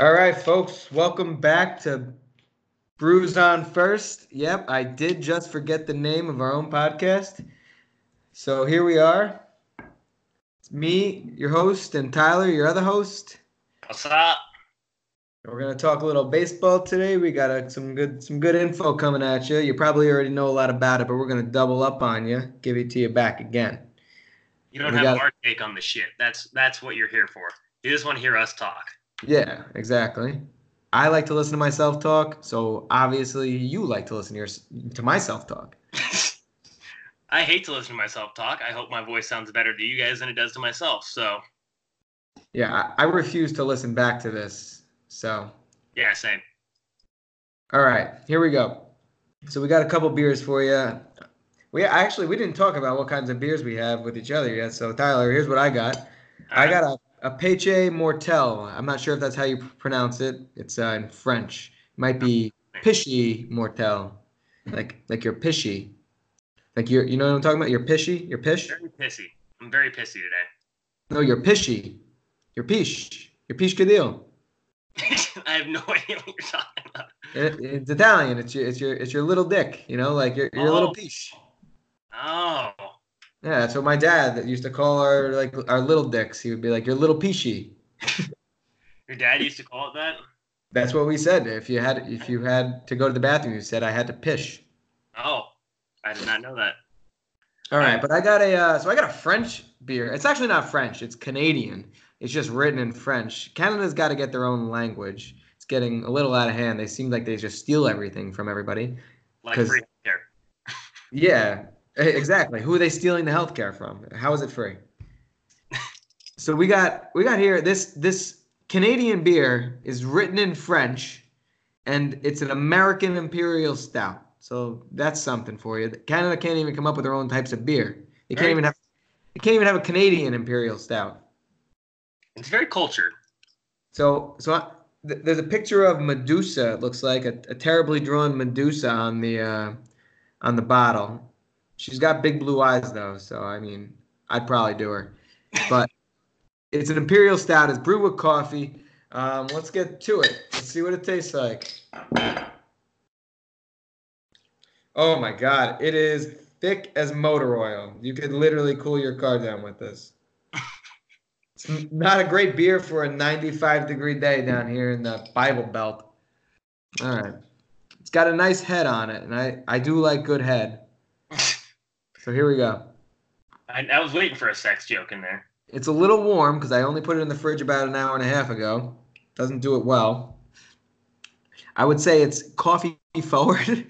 All right, folks, welcome back to Brews on First. Yep, I did just forget the name of our own podcast. So here we are. It's me, your host, and Tyler, your other host. What's up? We're gonna talk a little baseball today. We got uh, some good some good info coming at you. You probably already know a lot about it, but we're gonna double up on you, give it to you back again. You don't We have got- our take on the shit. That's that's what you're here for. You just want to hear us talk. Yeah, exactly. I like to listen to myself talk, so obviously you like to listen to your to myself talk. I hate to listen to myself talk. I hope my voice sounds better to you guys than it does to myself. So Yeah, I, I refuse to listen back to this. So, yeah, same. all right, here we go. So we got a couple beers for you. We actually we didn't talk about what kinds of beers we have with each other yet. So Tyler, here's what I got. I uh-huh. got a a Peche Mortel. I'm not sure if that's how you pronounce it. It's uh, in French. It might be Pishy Mortel, like like you're pishy, like you're you know what I'm talking about. You're pishy. You're pish. very pissy. I'm very pissy today. No, you're pishy. You're pish. You're pish cadil. I have no idea what you're talking about. It, it's Italian. It's your it's your it's your little dick. You know, like you're you're a little Oh. pish. Oh, Yeah, that's what my dad used to call our like our little dicks. He would be like, "You're little pishy." your dad used to call it that. That's what we said. If you had if you had to go to the bathroom, you said I had to pish. Oh, I did not know that. All right, but I got a uh, so I got a French beer. It's actually not French. It's Canadian. It's just written in French. Canada's got to get their own language. It's getting a little out of hand. They seem like they just steal everything from everybody. Like free care. Yeah, exactly. Who are they stealing the healthcare from? How is it free? So we got we got here this this Canadian beer is written in French, and it's an American Imperial Stout. So that's something for you. Canada can't even come up with their own types of beer. They can't Right. even have they can't even have a Canadian Imperial Stout. It's very cultured. So so I, th- there's a picture of Medusa. It looks like a, a terribly drawn Medusa on the uh, on the bottle. She's got big blue eyes though, so I mean, I'd probably do her. But it's an imperial stout. It's brewed with coffee. Um, let's get to it. Let's see what it tastes like. Oh my god, it is thick as motor oil. You could literally cool your car down with this. It's not a great beer for a 95 degree day down here in the Bible Belt. All right. It's got a nice head on it, and I, I do like good head. So here we go. I, I was waiting for a sex joke in there. It's a little warm because I only put it in the fridge about an hour and a half ago. Doesn't do it well. I would say it's coffee forward,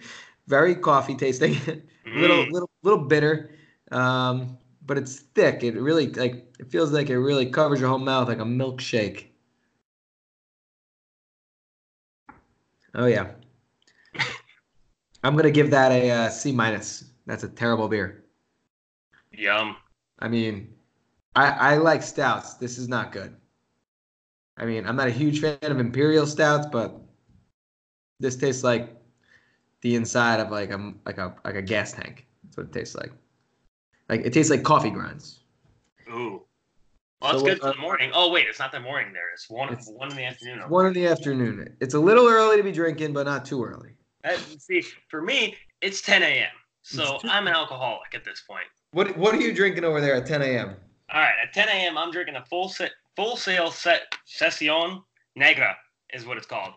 very coffee tasting, little Mm. little little bitter, um, but it's thick. It really like it feels like it really covers your whole mouth like a milkshake. Oh yeah, I'm gonna give that a uh, C minus. That's a terrible beer. Yum. I mean, I I like stouts. This is not good. I mean, I'm not a huge fan of imperial stouts, but this tastes like the inside of like a like a like a gas tank. That's what it tastes like. Like it tastes like coffee grinds. Ooh. Well, that's So good what- for the uh, morning. Oh wait, it's not the morning there. It's one. It's- one in the afternoon. It's one in the afternoon. It's a little early to be drinking, but not too early. That, see, for me, it's 10 a.m. So It's too- I'm an alcoholic at this point. What what are you drinking over there at 10 a.m.? All right, at 10 a.m., I'm drinking a full set, Full Sail set session negra is what it's called.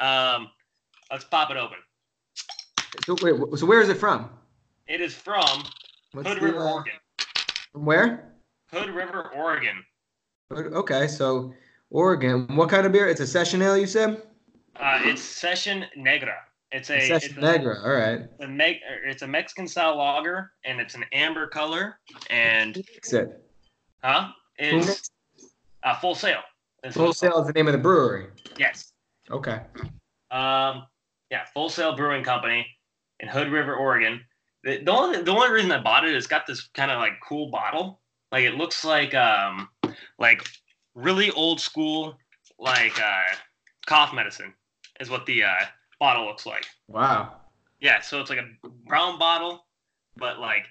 Um, let's pop it open. So wait, so where is it from? It is from What's Hood the, River, uh, Oregon. From where? Hood River, Oregon. Okay, so Oregon. What kind of beer? It's a session ale, you said? Uh, it's Session Negra. It's a it's a- Negra. All right. a Me- it's a Mexican style lager, and it's an amber color. And Who it? huh? It's uh, Full Sail. what Full Sail is the name of the brewery. Yes. Okay. Um, yeah, Full Sail Brewing Company in Hood River, Oregon. The, the only the only reason I bought it is got this kind of like cool bottle. Like it looks like um like really old school like uh cough medicine is what the uh bottle looks like. Wow. Yeah, so it's like a brown bottle, but like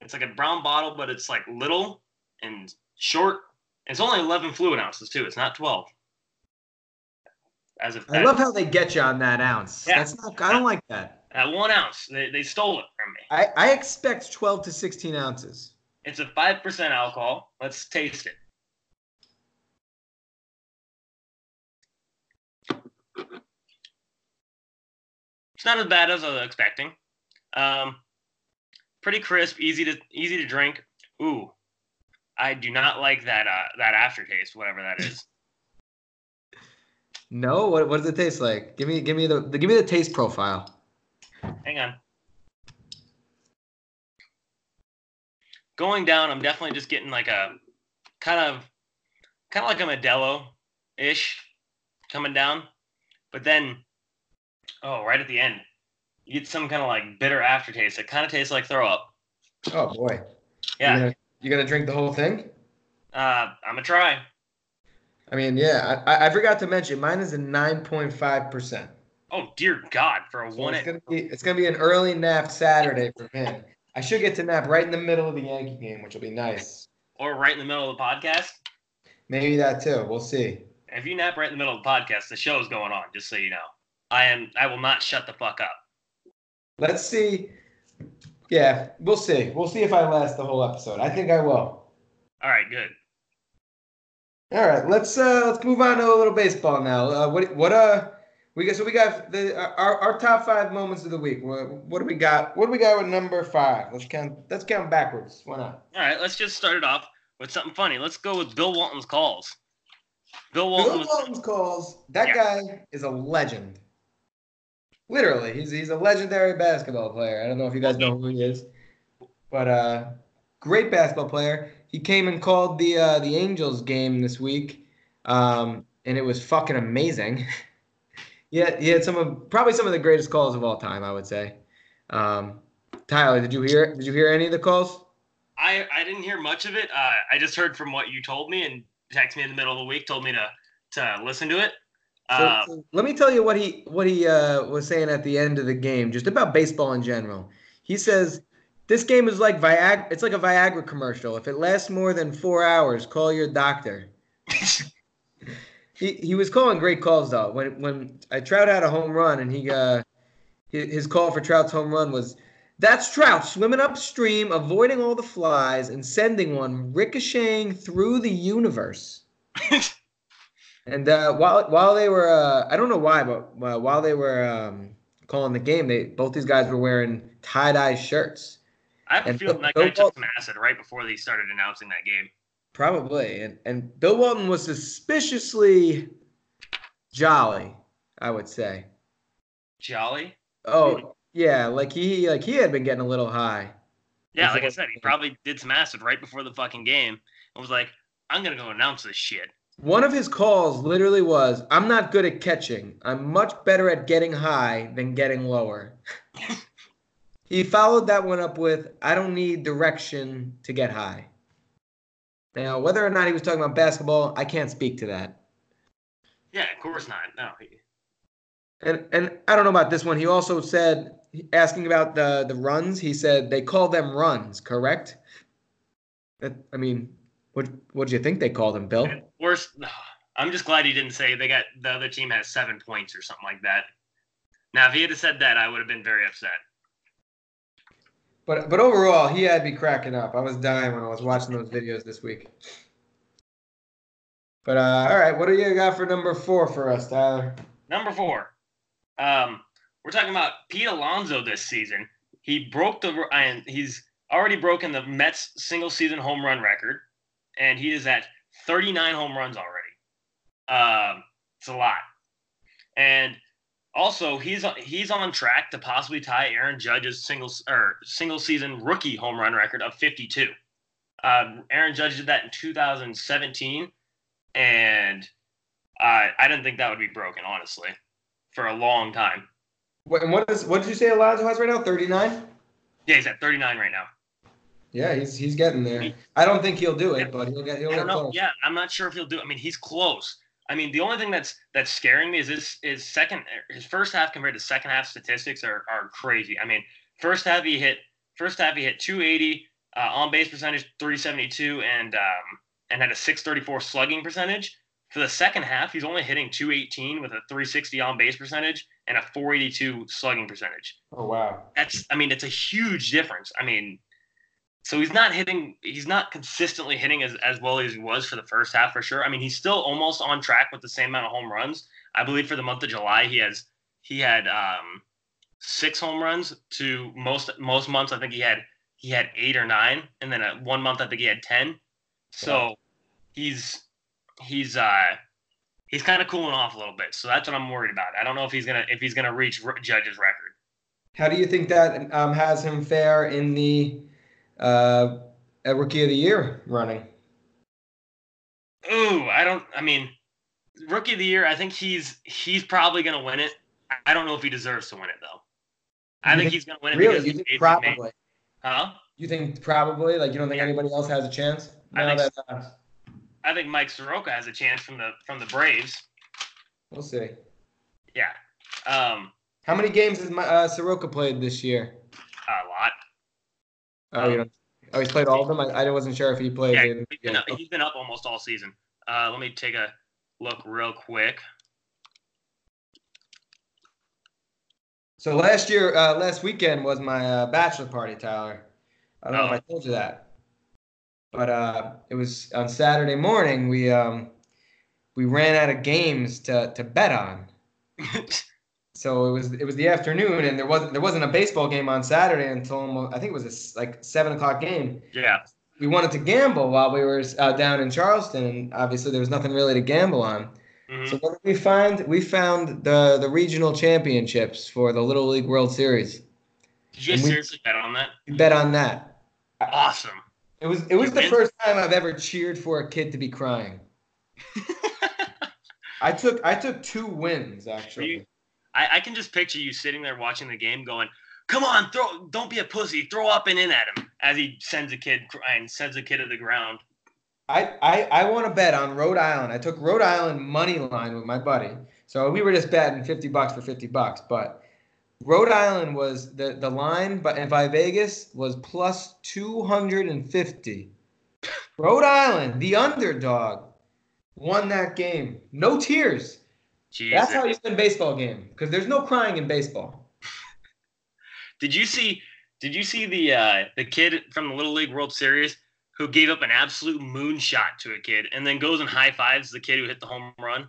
it's like a brown bottle, but it's like little and short. It's only 11 fluid ounces too. It's not 12. as of I love how they get you on that ounce. Yeah. That's not. I don't like that. at one ounce. They, they stole it from me. I, I expect 12 to 16 ounces. It's a five percent alcohol. Let's taste it. It's not as bad as I was expecting. Um, pretty crisp, easy to easy to drink. Ooh, I do not like that uh, that aftertaste, whatever that is. No, what, what does it taste like? Give me give me the, the give me the taste profile. Hang on. Going down, I'm definitely just getting like a kind of kind of like a Modelo ish coming down. But then oh, right at the end, you get some kind of like bitter aftertaste. It kind of tastes like throw up. Oh boy. Yeah. You gonna, you gonna drink the whole thing? Uh, I'm gonna try. I mean, yeah. I, I forgot to mention mine is a 9.5 percent. Oh dear God, for a So one. it's gonna be it's gonna be an early nap Saturday for him. I should get to nap right in the middle of the Yankee game, which will be nice. or right in the middle of the podcast. Maybe that too. We'll see. If you nap right in the middle of the podcast, the show's going on. Just so you know, I am. I will not shut the fuck up. Let's see. Yeah, we'll see. We'll see if I last the whole episode. I think I will. All right, good. All right, let's uh let's move on to a little baseball now. Uh, what what uh we got so we got the our, our top five moments of the week. What, what do we got? What do we got with number five? Let's count. Let's count backwards. Why not? All right, let's just start it off with something funny. Let's go with Bill Walton's calls. Bill Walton Bill Walton's calls. That Yeah. guy is a legend. Literally, he's he's a legendary basketball player. I don't know if you guys know who he is, but uh, great basketball player. He came and called the uh, the Angels game this week, um, and it was fucking amazing. yeah, he had some of probably some of the greatest calls of all time. I would say. Um, Tyler, did you hear? Did you hear any of the calls? I, I didn't hear much of it. Uh, I just heard from what you told me and texted me in the middle of the week, told me to to listen to it. So, so let me tell you what he what he uh, was saying at the end of the game, just about baseball in general. He says this game is like Viagra. It's like a Viagra commercial. If it lasts more than four hours, call your doctor. he he was calling great calls though. When when I Trout had a home run and he uh his call for Trout's home run was. That's Trout swimming upstream, avoiding all the flies, and sending one ricocheting through the universe. And uh, while while they were, uh, I don't know why, but uh, while they were um, calling the game, they both these guys were wearing tie dye shirts, I have a feeling Bill- that Bill guy took some acid right before they started announcing that game. probably. And and Bill Walton was suspiciously jolly, I would say. Jolly. Oh yeah, like he like he had been getting a little high. Yeah, like I said, he probably did some acid right before the fucking game and was like, I'm gonna go announce this shit. One of his calls literally was, "I'm not good at catching. I'm much better at getting high than getting lower." he followed that one up with, "I don't need direction to get high." Now, whether or not he was talking about basketball, I can't speak to that. Yeah, of course not. No. he- And and I don't know about this one. He also said, asking about the the runs, he said they call them runs, correct? That, I mean, what what do you think they called him, Bill? Worst. I'm just glad he didn't say they got the other team has seven points or something like that. Now, if he had said that, I would have been very upset. But but overall, he had me cracking up. I was dying when I was watching those videos this week. But uh, all right, what do you got for number four for us, Tyler? Number four, um, we're talking about Pete Alonso this season. He broke the and he's already broken the Mets single season home run record, and he is at 39 home runs already. Um, it's a lot, and also he's he's on track to possibly tie Aaron Judge's single or single season rookie home run record of 52. Um, Aaron Judge did that in 2017, and uh, I didn't think that would be broken, honestly, for a long time. What, and what is what did you say Alonso has right now? Thirty nine. Yeah, he's at 39 right now. Yeah, he's he's getting there. I don't think he'll do it, but he'll get he'll get know. close. Yeah, I'm not sure if he'll do. I mean, he's close. I mean, the only thing that's that's scaring me is his his second his first half compared to second half statistics are are crazy. I mean, first half he hit first half he hit 280 uh, on base percentage, 372, and um and had a 634 slugging percentage. For the second half, he's only hitting 218 with a 360 on base percentage and a 482 slugging percentage. Oh wow. That's I mean, it's a huge difference. I mean, so he's not hitting he's not consistently hitting as, as well as he was for the first half for sure. I mean, he's still almost on track with the same amount of home runs. I believe for the month of July he has he had um six home runs to most most months I think he had he had eight or nine, and then at one month I think he had ten. So he's he's uh he's kind of cooling off a little bit. So that's what I'm worried about. I don't know if he's gonna if he's gonna reach Judge's record. How do you think that um, has him fare in the uh, at rookie of the year running? Ooh, I don't. I mean, rookie of the year. I think he's he's probably gonna win it. I don't know if he deserves to win it though. I You think think- he's gonna win it Really? because You think made- probably? Huh? You think probably? Like you don't think Yeah. anybody else has a chance? I think that uh, I think Mike Soroka has a chance from the from the Braves. we'll see. Yeah, um, How many games has my, uh, Soroka played this year? a lot. Oh, you don't. Oh, he's played all of them. I, I wasn't sure if he played. Yeah, in- he's been, up, he's been up almost all season. Uh, let me take a look real quick. So last year, uh, last weekend was my uh, bachelor party, Tyler. I don't know Oh. if I told you that, but uh, it was on Saturday morning. We um, we ran out of games to, to bet on. So it was it was the afternoon, and there wasn't there wasn't a baseball game on Saturday until almost, I think it was a, like seven o'clock game. yeah, We wanted to gamble while we were uh, down in Charleston, and obviously there was nothing really to gamble on. mhm. So what did we find? We found the the regional championships for the Little League World Series. did you we- seriously bet on that? We bet on that. Awesome. It was it was You the win? first time I've ever cheered for a kid to be crying. I took I took two wins actually. I, I can just picture you sitting there watching the game, going, "Come on, throw! Don't be a pussy. Throw up and in at him." As he sends a kid crying, sends a kid to the ground. I I, I want to bet on Rhode Island. I took Rhode Island money line with my buddy. So we were just betting fifty bucks for fifty bucks, but Rhode Island was the the line, but and by Vegas was plus two hundred and fifty. Rhode Island, the underdog, won that game. No tears. Jesus. That's how you win baseball game because there's no crying in baseball. Did you see? Did you see the uh, the kid from the Little League World Series who gave up an absolute moonshot to a kid and then goes and high fives the kid who hit the home run?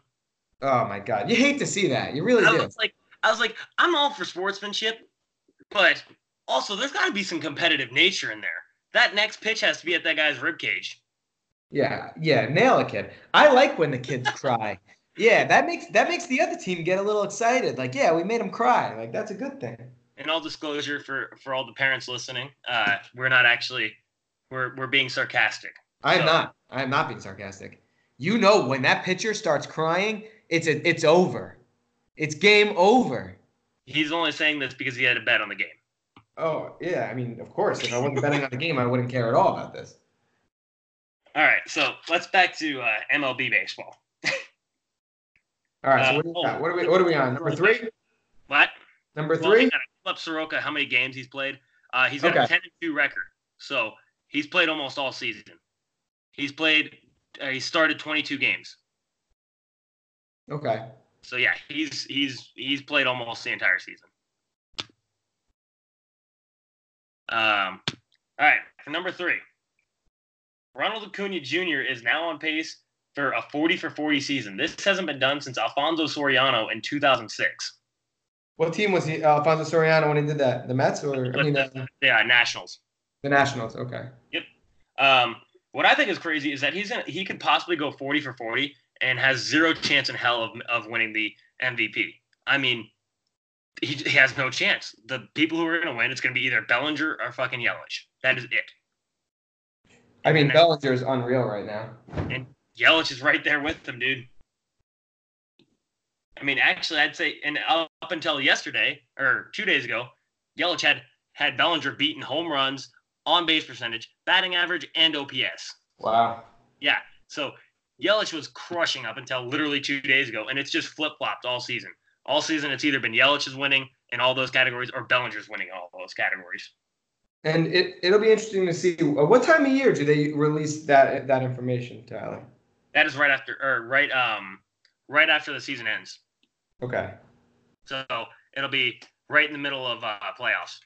Oh my god, you hate to see that. You really I do. was like, I was like, I'm all for sportsmanship, but also there's got to be some competitive nature in there. That next pitch has to be at that guy's rib cage. Yeah, yeah, nail it, kid. I like when the kids cry. Yeah, that makes that makes the other team get a little excited. Like, yeah, we made them cry. Like, that's a good thing. In all disclosure for for all the parents listening, uh, we're not actually we're we're being sarcastic. I am So- not. I am not being sarcastic. You know, when that pitcher starts crying, it's a, it's over. It's game over. He's only saying this because he had a bet on the game. Oh yeah, I mean, of course. If I wasn't betting on the game, I wouldn't care at all about this. All right, so let's back to uh, MLB baseball. All right, so Uh, what, got? what are we what are we on? Number three? What? Number three? on, up Soroka how many games he's played. Uh, he's got a ten and two record, so he's played almost all season. He's played. Uh, he started twenty two games. Okay. So yeah, he's he's he's played almost the entire season. Um, all right, for number three, Ronald Acuna Jr. is now on pace for a 40 for 40 season. This hasn't been done since Alfonso Soriano in 2006 What team was he? Alfonso Soriano when he did that? The Mets or I mean the, the, the uh, Nationals. the Nationals? Okay. Um, what I think is crazy is that he's gonna he could possibly go 40 for 40 and has zero chance in hell of, of winning the MVP. I mean, he, he has no chance. The people who are gonna win, it's gonna be either Bellinger or fucking Yelich. That is it. I mean, And Bellinger is unreal right now. Yelich is right there with them, dude. I mean, actually, I'd say, and up until yesterday or two days ago, Yelich had had Bellinger beaten home runs, on base percentage, batting average, and OPS. Wow. Yeah. So Yelich was crushing up until literally two days ago, and it's just flip flopped all season. All season, it's either been Yelich is winning in all those categories or Bellinger's winning in all those categories. And it it'll be interesting to see uh, what time of year do they release that that information, Tyler? That is right after or right um right after the season ends. Okay. So it'll be right in the middle of uh, playoffs.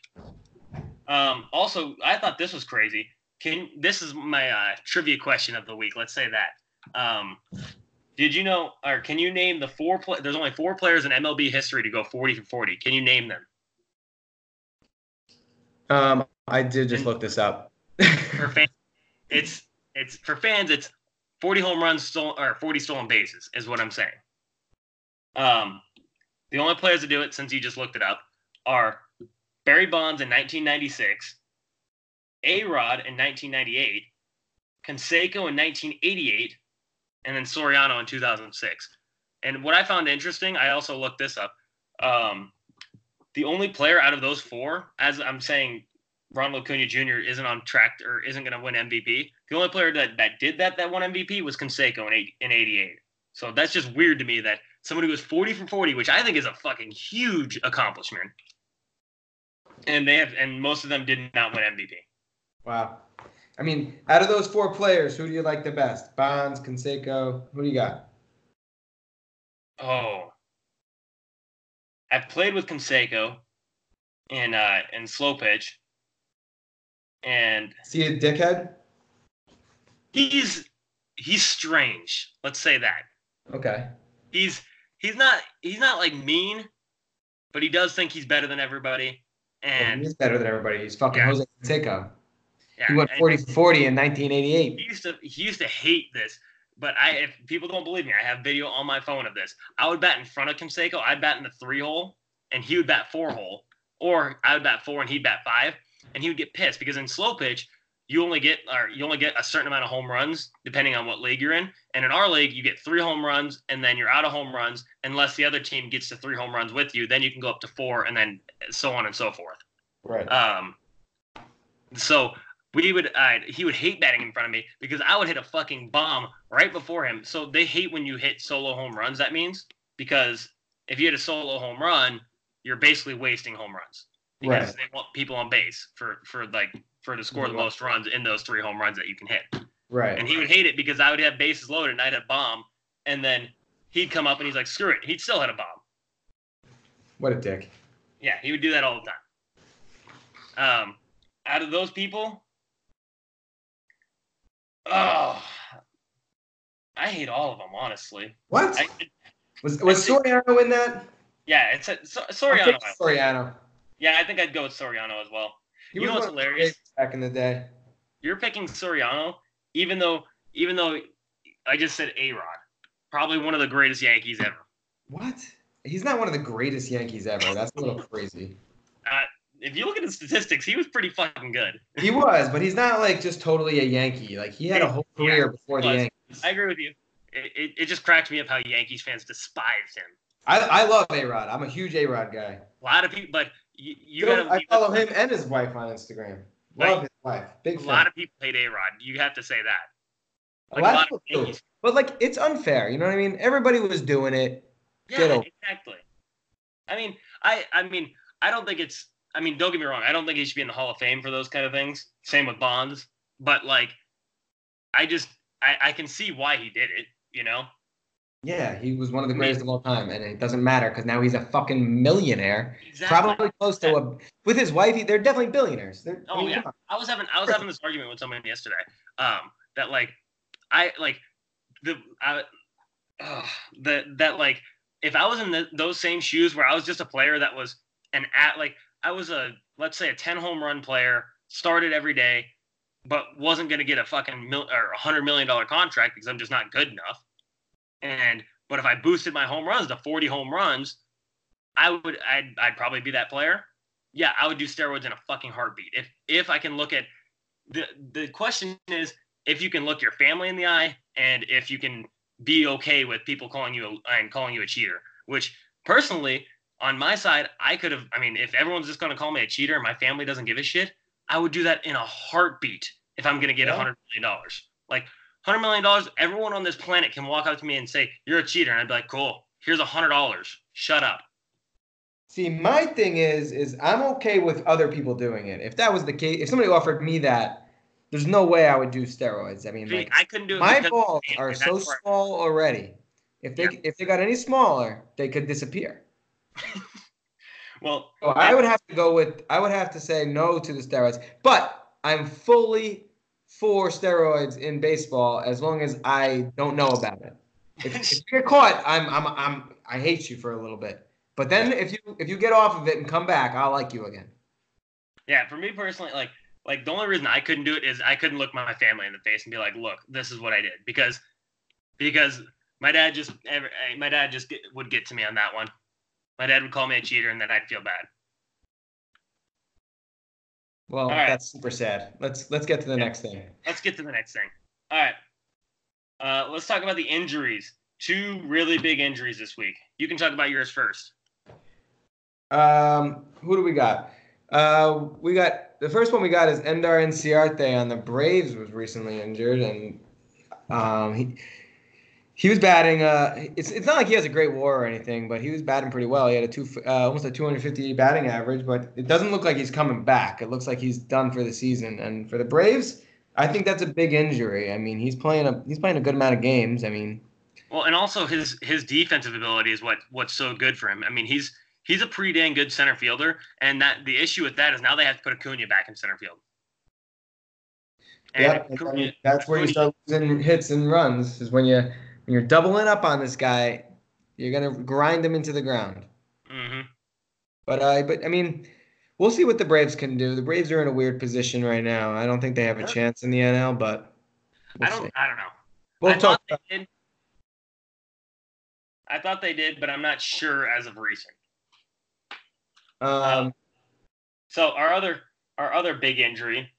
Um, also, I thought this was crazy. Can this is my uh, trivia question of the week? Let's say that. Um, did you know, or can you name the four? Play, there's only four players in MLB history to go 40 for 40. Can you name them? Um, I did just look this up. for fans, it's it's for fans. It's 40 home runs stolen or 40 stolen bases is what I'm saying. Um, the only players to do it since you just looked it up are Barry Bonds in 1996, A Rod in 1998, Canseco in 1988, and then Soriano in 2006. And what I found interesting, I also looked this up. Um, the only player out of those four, as I'm saying, Ronald Acuna Jr. isn't on track or isn't going to win MVP. The only player that, that did that that won MVP was Canseco in, eight, in 88. So that's just weird to me that somebody who was 40 for 40, which I think is a fucking huge accomplishment. And they have, and most of them did not win MVP. Wow. I mean, out of those four players, who do you like the best? Bonds, Canseco, Who do you got? Oh, I've played with Canseco in uh in slow pitch, and see a dickhead. He's he's strange. Let's say that. Okay. He's he's not he's not like mean, but he does think he's better than everybody. And he's better than everybody. He's fucking yeah. Jose Canseco. Yeah, he went 40 for 40 in 1988. He used to he used to hate this, but I if people don't believe me, I have video on my phone of this. I would bat in front of Canseco. I'd bat in the three hole, and he would bat four hole, or I would bat four and he'd bat five, and he would get pissed because in slow pitch you only get or you only get a certain amount of home runs depending on what league you're in. And in our league, you get three home runs and then you're out of home runs unless the other team gets to three home runs with you. Then you can go up to four and then so on and so forth. Right. Um. So we would uh, he would hate batting in front of me because I would hit a fucking bomb right before him. So they hate when you hit solo home runs. That means because if you hit a solo home run, you're basically wasting home runs because Right. they want people on base for for like for to score the most runs in those three home runs that you can hit. right. And he would hate it because I would have bases loaded and I'd have bomb, and then he'd come up and he's like, "Screw it," he'd still hit a bomb. what a dick. Yeah, he would do that all the time. Um, out of those people, oh, I hate all of them, honestly. What? I, was was Soriano in that? yeah, it's a, so, Soriano. Soriano. Yeah, I think I'd go with Soriano as well. He You know what's one of the hilarious? back in the day. You're picking Soriano, even though even though I just said A Rod, probably one of the greatest Yankees ever. What? He's not one of the greatest Yankees ever. That's a little crazy. Uh, if you look at the statistics, he was pretty fucking good. He was, but he's not like just totally a Yankee. Like he had a whole Yeah, career before the. Yankees. I agree with you. It, it, it just cracks me up how Yankees fans despise him. I, I love A Rod. I'm a huge A Rod guy. A lot of people, but you, you gotta. I follow him and his wife on Instagram. Love Right. his wife. Big A fan. lot of people hate A Rod. You have to say that. a lot a of lot people of do. But like it's unfair. You know what I mean? Everybody was doing it. Yeah, exactly. I mean, I I mean, I don't think it's. I mean, don't get me wrong. I don't think he should be in the Hall of Fame for those kind of things. Same with Bonds. But like, I just I, I can see why he did it. You know. Yeah, he was one of the greatest of all time, and it doesn't matter because now he's a fucking millionaire. Exactly. Probably close to a. With his wife, he- they're definitely billionaires. They're, I Oh, mean, yeah. I was having I was having this argument with someone yesterday. Um, that like, I like the I, uh, that that like if I was in the, those same shoes where I was just a player that was an at like I was a let's say a ten home run player, started every day, but wasn't gonna get a fucking mil, or a hundred million dollar contract because I'm just not good enough. And but if I boosted my home runs to forty home runs, I would I'd I'd probably be that player yeah, I would do steroids in a fucking heartbeat. If if I can look at the the question is if you can look your family in the eye and if you can be okay with people calling you a, and calling you a cheater. Which personally, on my side, I could have. I mean, if everyone's just going to call me a cheater and my family doesn't give a shit, I would do that in a heartbeat if I'm going to get a Yeah. hundred million dollars. Like hundred million dollars, everyone on this planet can walk up to me and say you're a cheater, and I'd be like, cool. Here's a hundred dollars. Shut up. See, my thing is, is I'm okay with other people doing it. If that was the case, if somebody offered me that, there's no way I would do steroids. I mean, like I couldn't do it. my balls are so where- small already. If they Yeah. if they got any smaller, they could disappear. Well, So I would have to go with I would have to say no to the steroids, but I'm fully for steroids in baseball as long as I don't know about it. If, if you get caught, I'm I'm I'm I hate you for a little bit. But then if you if you get off of it and come back, I'll like you again. Yeah, for me personally, like like the only reason I couldn't do it is I couldn't look my family in the face and be like, "Look, this is what I did," because because my dad just my dad just would get to me on that one. My dad would call me a cheater, and then I'd feel bad. Well, right. that's super sad. Let's let's get to the Yeah. next thing. Let's get to the next thing. All right, uh, let's talk about the injuries. Two really big injuries this week. You can talk about yours first. Um, who do we got? Uh, we got the first one we got is Ender Inciarte on the Braves was recently injured, and um, he he was batting. Uh, it's it's not like he has a great WAR or anything, but he was batting pretty well. He had a two uh, almost a 250 batting average, but it doesn't look like he's coming back. It looks like he's done for the season. And for the Braves, I think that's a big injury. I mean, he's playing a he's playing a good amount of games. I mean, Well, and also his his defensive ability is what what's so good for him. I mean, he's he's a pretty dang good center fielder, and that the issue with that is now they have to put Acuna back in center field. And yeah, Acuna- that's where you start losing hits and runs. Is when you when you're doubling up on this guy, you're gonna grind him into the ground. Mhm. But uh, but I mean, we'll see what the Braves can do. The Braves are in a weird position right now. I don't think they have a chance in the NL, but we'll I don't see. I don't know. We'll I talk. thought. I thought they did, but I'm not sure as of recent. Um, So our other our other big injury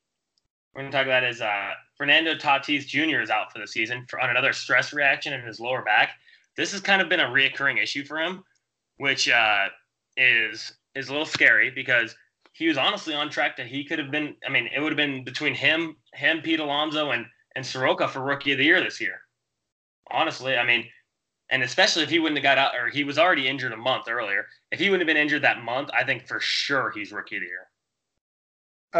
we're going to talk about is uh, Fernando Tatis Jr. is out for the season for, on another stress reaction in his lower back. This has kind of been a reoccurring issue for him, which uh, is is a little scary because he was honestly on track to he could have been. I mean, it would have been between him, him, Pete Alonso, and and Soroka for Rookie of the Year this year. Honestly, I mean, and especially if he wouldn't have got out, or he was already injured a month earlier. If he wouldn't have been injured that month, I think for sure he's Rookie of the Year.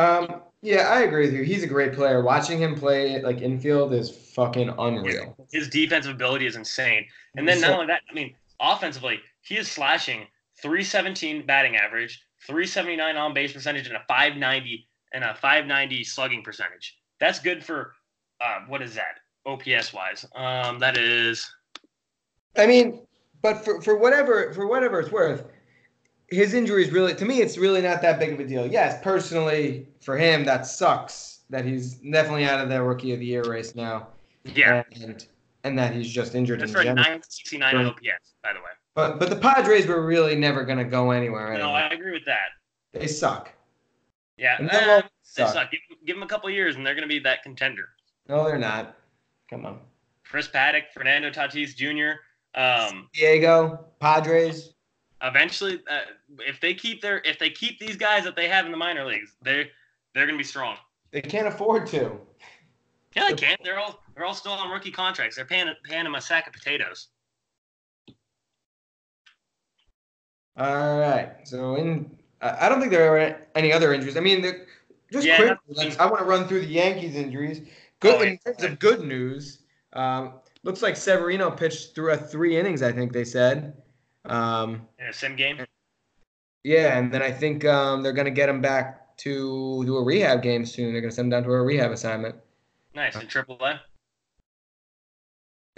um, yeah, I agree with you. He's a great player. Watching him play like infield is fucking unreal. His defensive ability is insane. And then not only that, I mean, offensively, he is slashing 317 batting average, 379 on base percentage, and a 590 and a 590 slugging percentage. That's good for uh, what is that? OPS wise. Um, that is I mean, but for, for whatever for whatever it's worth, his injury is really to me it's really not that big of a deal. Yes, personally for him that sucks that he's definitely out of the rookie of the year race now. yeah. And and that he's just injured That's in a general. 969 Right. OPS, by the way. But but the Padres were really never gonna go anywhere. No, Anyway. I agree with that. They suck. Yeah, And always they suck. suck. Give, give them a couple years, and they're going to be that contender. No, they're not. Come on. Chris Paddack, Fernando Tatis Jr. Um, Diego, Padres. Eventually, uh, if they keep their if they keep these guys that they have in the minor leagues, they're they're going to be strong. They can't afford to. Yeah, they can't. They're all they're all still on rookie contracts. They're paying paying them a sack of potatoes. All right. So in, I don't think there are any other injuries. I mean, the, just Yeah, quick. nothing- let's- I want to run through the Yankees injuries. Good Oh, in terms of good news. Um, looks like Severino pitched through a three innings. I think they said. Um, In a sim game. yeah, and then I think um, they're gonna get him back to do a rehab game soon. They're gonna send him down to a rehab assignment. Nice in Triple A.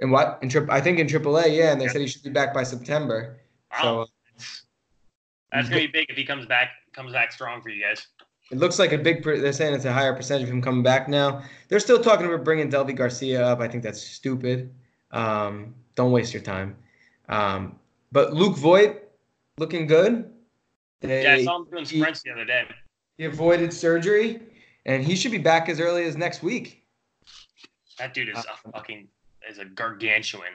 And what in trip? I think in AAA, yeah. And they said he should be back by September. Wow, So that's gonna be big if he comes back comes back strong for you guys. It looks like a big. They're saying it's a higher percentage of him coming back now. They're still talking about bringing Deivi Garcia up. I think that's stupid. Um, don't waste your time. Um, but Luke Voit looking good. They, Yeah, I saw him doing he- sprints the other day. he avoided surgery, and he should be back as early as next week. That dude is Uh, a fucking is a gargantuan.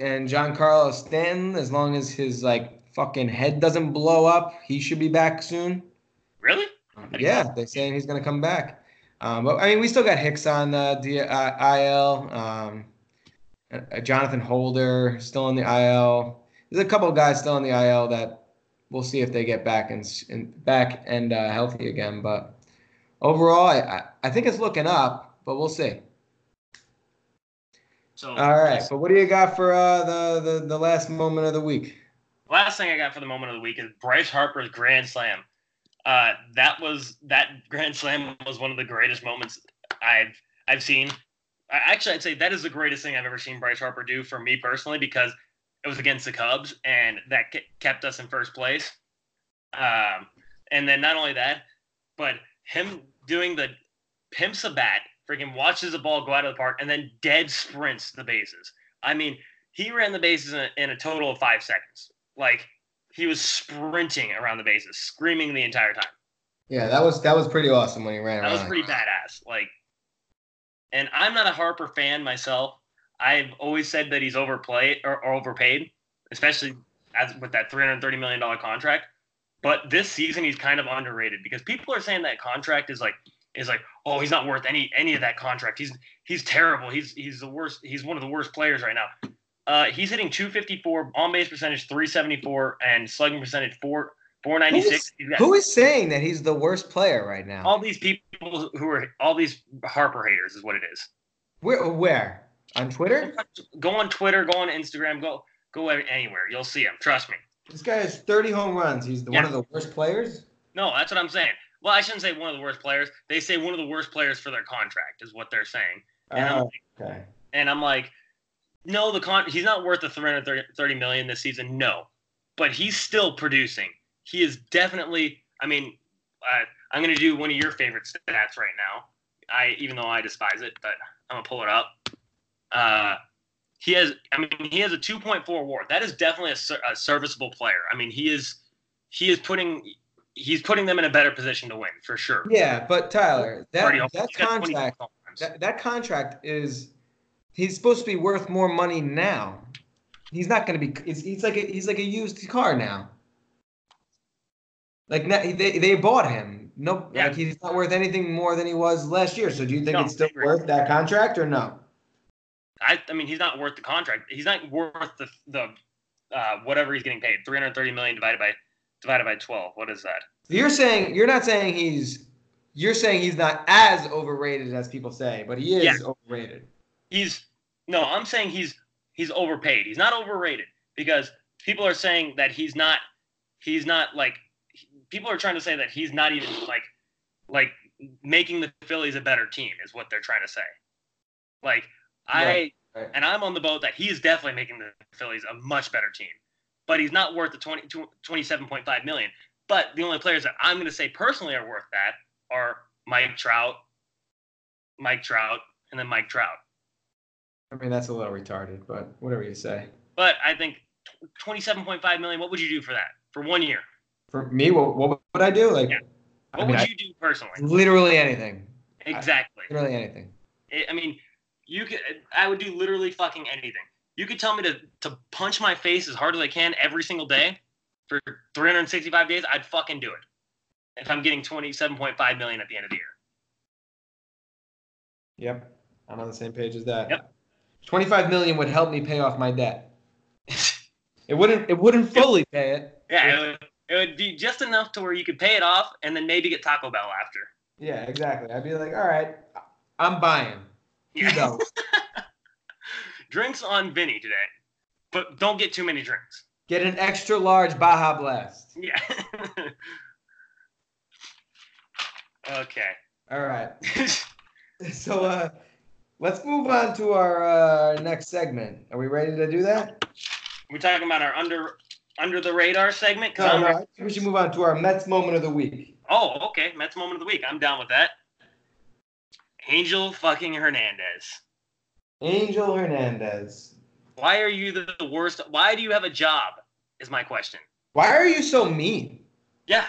And Giancarlo Stanton, as long as his like fucking head doesn't blow up, he should be back soon. Really? Yeah, they're saying he's going to come back. Um, but I mean, we still got Hicks on uh, the uh, IL. Um, uh, Jonathan Holder still in the IL. There's a couple of guys still in the IL that we'll see if they get back and, and back and uh, healthy again. But overall, I, I, think it's looking up, but we'll see. So All right, but what do you got for uh, the, the the last moment of the week? last thing I got for the moment of the week is Bryce Harper's grand slam. Uh, that was that grand slam was one of the greatest moments I've I've seen. Actually, I'd say that is the greatest thing I've ever seen Bryce Harper do for me personally because it was against the Cubs and that kept us in first place. Um, and then not only that, but him doing the pimps a bat, freaking watches the ball go out of the park and then dead sprints the bases. I mean, he ran the bases in a, in a total of five seconds. Like he was sprinting around the bases, screaming the entire time. Yeah, that was that was pretty awesome when he ran That around. was pretty badass. Like, and I'm not a Harper fan myself. I've always said that he's overplayed or, or overpaid, especially as with that 330 million dollar contract. But this season he's kind of underrated because people are saying that contract is like is like oh he's not worth any any of that contract. He's he's terrible. He's he's the worst. He's one of the worst players right now. Uh, he's hitting 254 on base percentage 374 and slugging percentage 4 496. He's got Who is saying that he's the worst player right now? all these people who are all these Harper haters is what it is. Where? Where? On Twitter? Go on Twitter, go on Instagram, go go anywhere. You'll see him. Trust me. This guy has 30 home runs. He's the, one of the worst players. No, that's what I'm saying. Well, I shouldn't say one of the worst players. They say one of the worst players for their contract is what they're saying. And I'm Oh, okay. and I'm like, no, the con he's not worth the 330 million this season. No, but he's still producing. He is definitely. I mean, uh, I'm gonna do one of your favorite stats right now. I even though I despise it, but I'm gonna pull it up. Uh, he has. I mean, he has a 2.4 WAR. That is definitely a, a serviceable player. I mean, he is. He is putting. He's putting them in a better position to win for sure. Yeah, but Tyler, that that he's got 20 contract that, that contract is he's supposed to be worth more money now. He's not going to be. He's, he's like a, he's like a used car now. Like now, they they bought him. No, Yeah. like he's not worth anything more than he was last year. So do you think No, it's still worth that contract or no? I, I mean, he's not worth the contract. He's not worth the the uh, whatever he's getting paid. Three hundred thirty million divided by divided by twelve. What is that? You're saying you're not saying he's. You're saying he's not as overrated as people say, but he is Yeah. overrated. He's no. I'm saying he's he's overpaid. He's not overrated because people are saying that he's not. He's not like. People are trying to say that he's not even like, like making the Phillies a better team is what they're trying to say. Like I Right, right. and I'm on the boat that he is definitely making the Phillies a much better team. But he's not worth the 20, 27.5 million. But the only players that I'm going to say personally are worth that are Mike Trout, Mike Trout, and then Mike Trout. I mean, that's a little retarded, but whatever you say. But I think 27.5 million. What would you do for that for one year? For me, what, what would I do? Like, Yeah. I What mean, would I- you do personally? literally anything. Exactly. Literally anything. I I mean, you could. I would do literally fucking anything. You could tell me to to punch my face as hard as I can every single day for 365 days. I'd fucking do it. If I'm getting 27.5 million at the end of the year. Yep. I'm on the same page as that. Yep. 25 million would help me pay off my debt. It wouldn't it wouldn't fully pay it. yeah, it would, it would be just enough to where you could pay it off and then maybe get Taco Bell after. Yeah, exactly. I'd be like, "All right, I'm buying." You Yeah. know. drinks on Vinny today, but don't get too many drinks. Get an extra large Baja Blast. Yeah. okay. All right. So uh let's move on to our uh, next segment. Are we ready to do that? We're talking about our under under the radar segment. No, no, I think we should move on to our Mets moment of the week. Oh, okay. Mets moment of the week. I'm down with that. Angel fucking Hernandez. Angel Hernandez. Why are you the worst? Why do you have a job? Is my question. Why are you so mean? Yeah.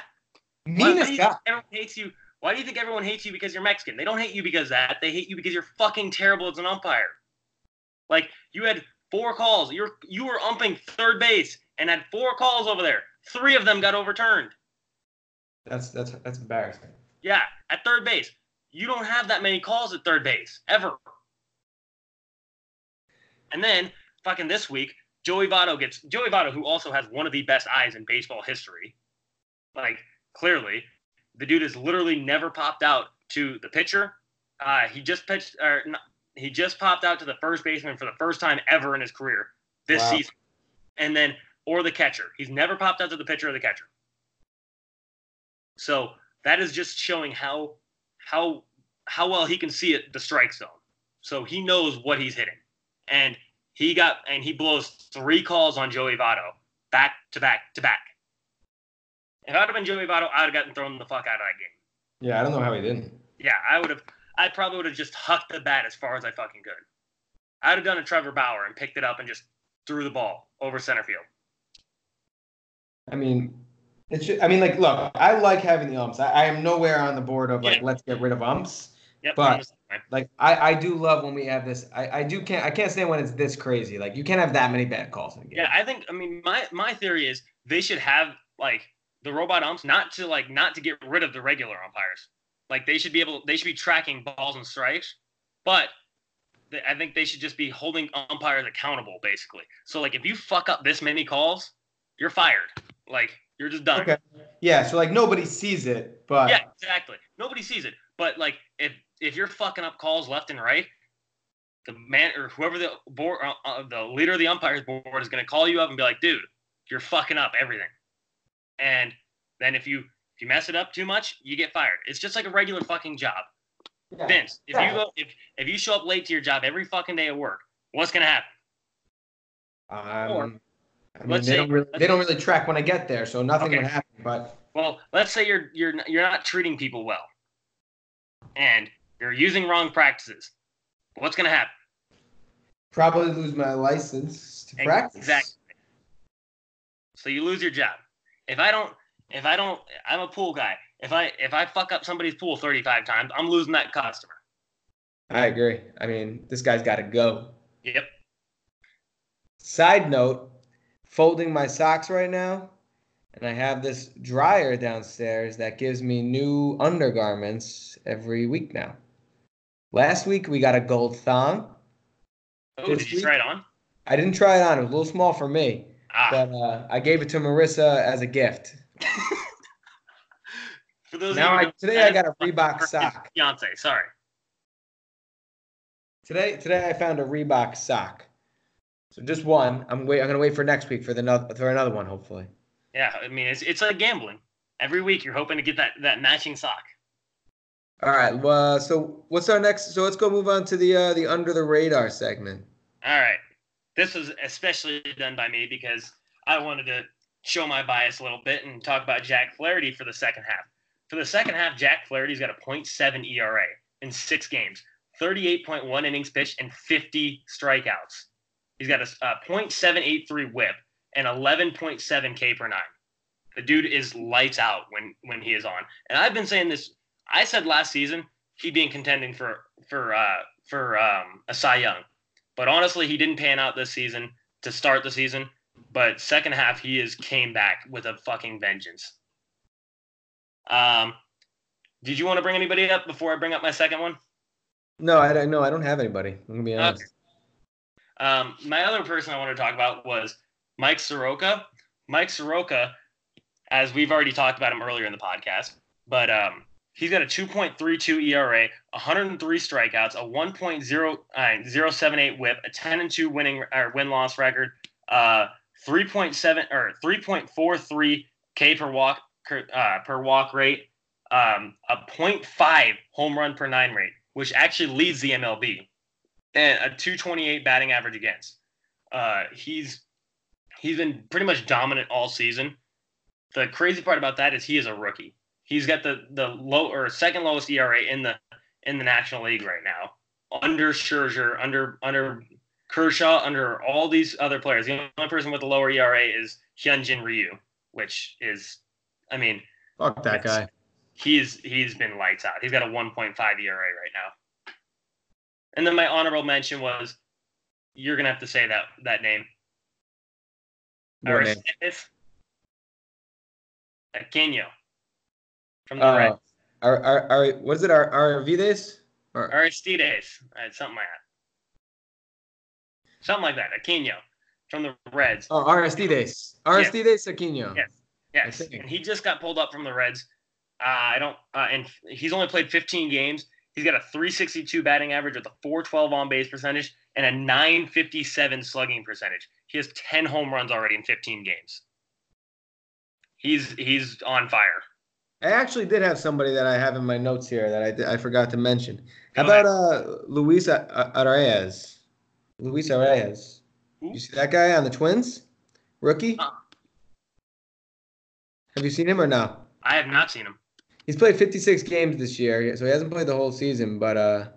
Why, why Meanest you guy. everyone hates you? Why do you think everyone hates you because you're Mexican? They don't hate you because of that. They hate you because you're fucking terrible as an umpire. Like you had four calls. You're you were umping third base and had four calls over there. Three of them got overturned. That's that's that's embarrassing. Yeah, at third base. You don't have that many calls at third base ever. And then fucking this week, Joey Votto gets Joey Votto, who also has one of the best eyes in baseball history. Like clearly, the dude has literally never popped out to the pitcher. Uh, he just pitched, or not, he just popped out to the first baseman for the first time ever in his career this Wow. season, and then or the catcher. He's never popped out to the pitcher or the catcher. So that is just showing how how how well he can see it the strike zone. So he knows what he's hitting, and he got and he blows three calls on Joey Votto back to back to back. If I'd have been Joey Votto, I'd have gotten thrown the fuck out of that game. Yeah, I don't know how he didn't. Yeah, I would have. I probably would have just hucked the bat as far as I fucking could. I'd have done a Trevor Bauer and picked it up and just threw the ball over center field. I mean, it's. Just, I mean, like, look, I like having the umps. I, I am nowhere on the board of like, Yeah. let's get rid of umps. Yep. But- I'm the same way. Like, I, I do love when we have this. I, I do can't. I can't stand when it's this crazy. Like, you can't have that many bad calls in a game. yeah, I think. I mean, my my theory is they should have like the robot umps, not to like not to get rid of the regular umpires. Like they should be able. They should be tracking balls and strikes, but. they- I think they should just be holding umpires accountable, basically. So, like, if you fuck up this many calls, you're fired. Like, you're just done. Okay. Yeah. So like nobody sees it, but Yeah, exactly. Nobody sees it. But like if if you're fucking up calls left and right, the man or whoever the board uh, uh, the leader of the umpires board is going to call you up and be like, "Dude, you're fucking up everything." And then if you if you mess it up too much, you get fired. It's just like a regular fucking job. Yeah. Vince, if Yeah. you go if if you show up late to your job every fucking day at work, what's going to happen? Or, Um, I mean, let's they say- don't really, they don't really track when I get there, so nothing Okay. would happen. But Well, let's say you're you're you're not treating people well, and you're using wrong practices. What's going to happen? probably lose my license to Ex- practice. Exactly. So you lose your job. If I don't, if I don't, I'm a pool guy. If I if I fuck up somebody's pool 35 times, I'm losing that customer. I agree. I mean, this guy's got to go. Yep. Side note, folding my socks right now, and I have this dryer downstairs that gives me new undergarments every week now. Last week we got a gold thong. Oh, This did you week- try it on? I didn't try it on; it was a little small for me, Ah, but uh, I gave it to Marissa as a gift. for those now I, today I got a Reebok sock. Fiance, sorry. Today today I found a Reebok sock. So just one. I'm wait. I'm gonna wait for next week for the for another one, hopefully. Yeah, I mean it's it's like gambling. Every week you're hoping to get that that matching sock. All right. Well, so what's our next? So let's go move on to the uh, the under the radar segment. All right. This was especially done by me because I wanted to show my bias a little bit and talk about Jack Flaherty for the second half. For the second half, Jack Flaherty's got a .7 ERA in six games, 38.1 innings pitched, and 50 strikeouts. He's got a, a .783 WHIP and 11.7 K per nine. The dude is lights out when when he is on. And I've been saying this. I said last season he'd be in contending for for uh, for um, a Cy Young. But honestly, he didn't pan out this season to start the season. But second half, he is came back with a fucking vengeance. Um, did you want to bring anybody up before I bring up my second one? No, I don't. No, I don't have anybody. I'm gonna be honest. Um, my other person I want to talk about was Mike Soroka. Mike Soroka, as we've already talked about him earlier in the podcast, but um, he's got a 2.32 ERA, 103 strikeouts, a 1.078 WHIP, a 10 and 2 winning or win loss record, uh, 3.7 or 3.43 K per walk uh, per walk rate, um, a 0.5 home run per nine rate, which actually leads the MLB and a 228 batting average against. Uh, he's he's been pretty much dominant all season. The crazy part about that is he is a rookie. He's got the the low or second lowest ERA in the in the National League right now, under Scherzer, under under Kershaw, under all these other players. The only person with a lower ERA is Hyunjin Ryu, which is, I mean, Fuck that guy. he's he's been lights out. He's got a 1.5 ERA right now. And then my honorable mention was, you're gonna have to say that that name. Aristides Aquino from the Uh, Reds. Ar, ar, ar, what is it? Ar, Arvides? Or, Aristides, uh, something like that. Something like that. Aquino from the Reds. oh, Aristides. Aristides Aquino. Yes. Yes, and he just got pulled up from the Reds Uh, I don't, uh, and he's only played 15 games. He's got a 362 batting average with a 412 on base percentage and a 957 slugging percentage. He has 10 home runs already in 15 games. He's he's on fire. I actually did have somebody that I have in my notes here that I, I forgot to mention. How about uh, Luis A- A- Arraez? Luis Arraez. Who? You see that guy on the Twins? Rookie? Uh-uh. Have you seen him or no? I have not seen him. He's played 56 games this year, so he hasn't played the whole season, but uh,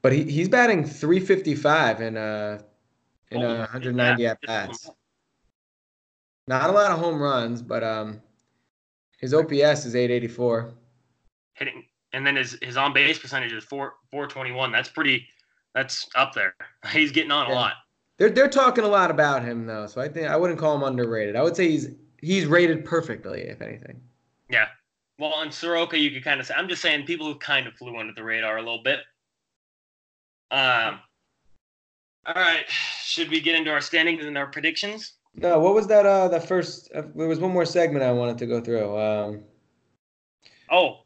but he, he's batting 355 in uh in Oh, uh, 190 yeah. at bats. Not a lot of home runs, but um, his OPS is 884. Hitting, and then his his on base percentage is four 421. That's pretty. That's up there. He's getting on a lot. They're they're talking a lot about him though, so I think I wouldn't call him underrated. I would say he's he's rated perfectly, if anything. Yeah. Well, on Soroka, you could kind of say. I'm just saying people who kind of flew under the radar a little bit. Um. All right. Should we get into our standings and our predictions? No, what was that? Uh, the first. Uh, there was one more segment I wanted to go through. Um, Oh,